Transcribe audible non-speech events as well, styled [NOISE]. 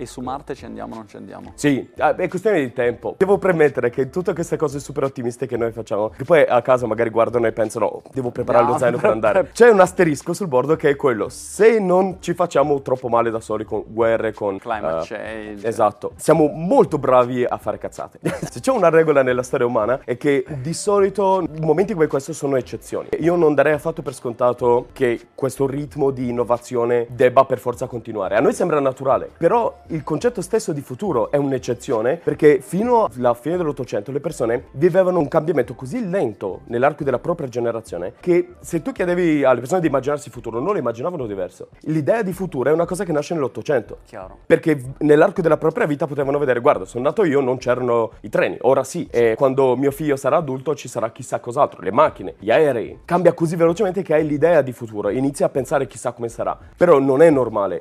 E su Marte ci andiamo o non ci andiamo? Sì, ah, è questione di tempo. Devo premettere che tutte queste cose super ottimiste che noi facciamo, che poi a casa magari guardano e pensano, oh, devo preparare No, lo zaino per andare. [LAUGHS] C'è un asterisco sul bordo che è quello, se non ci facciamo troppo male da soli con guerre, con... Climate eh, change. Esatto, siamo molto bravi a fare cazzate. [LAUGHS] Se c'è una regola nella storia umana è che di solito momenti come questo sono eccezioni. Io non darei affatto per scontato che questo ritmo di innovazione debba per forza continuare. A noi sembra naturale, però il concetto stesso di futuro è un'eccezione perché fino alla fine dell'Ottocento le persone vivevano un cambiamento così lento nell'arco della propria generazione che se tu chiedevi alle persone di immaginarsi il futuro non lo immaginavano diverso. L'idea di futuro è una cosa che nasce nell'Ottocento. Chiaro. Perché nell'arco della propria vita potevano vedere, guarda, sono nato io, non c'erano i treni, ora sì, e quando mio figlio sarà adulto ci sarà chissà cos'altro, le macchine, gli aerei. Cambia così velocemente che hai l'idea di futuro, inizi a pensare chissà come sarà. Però non è normale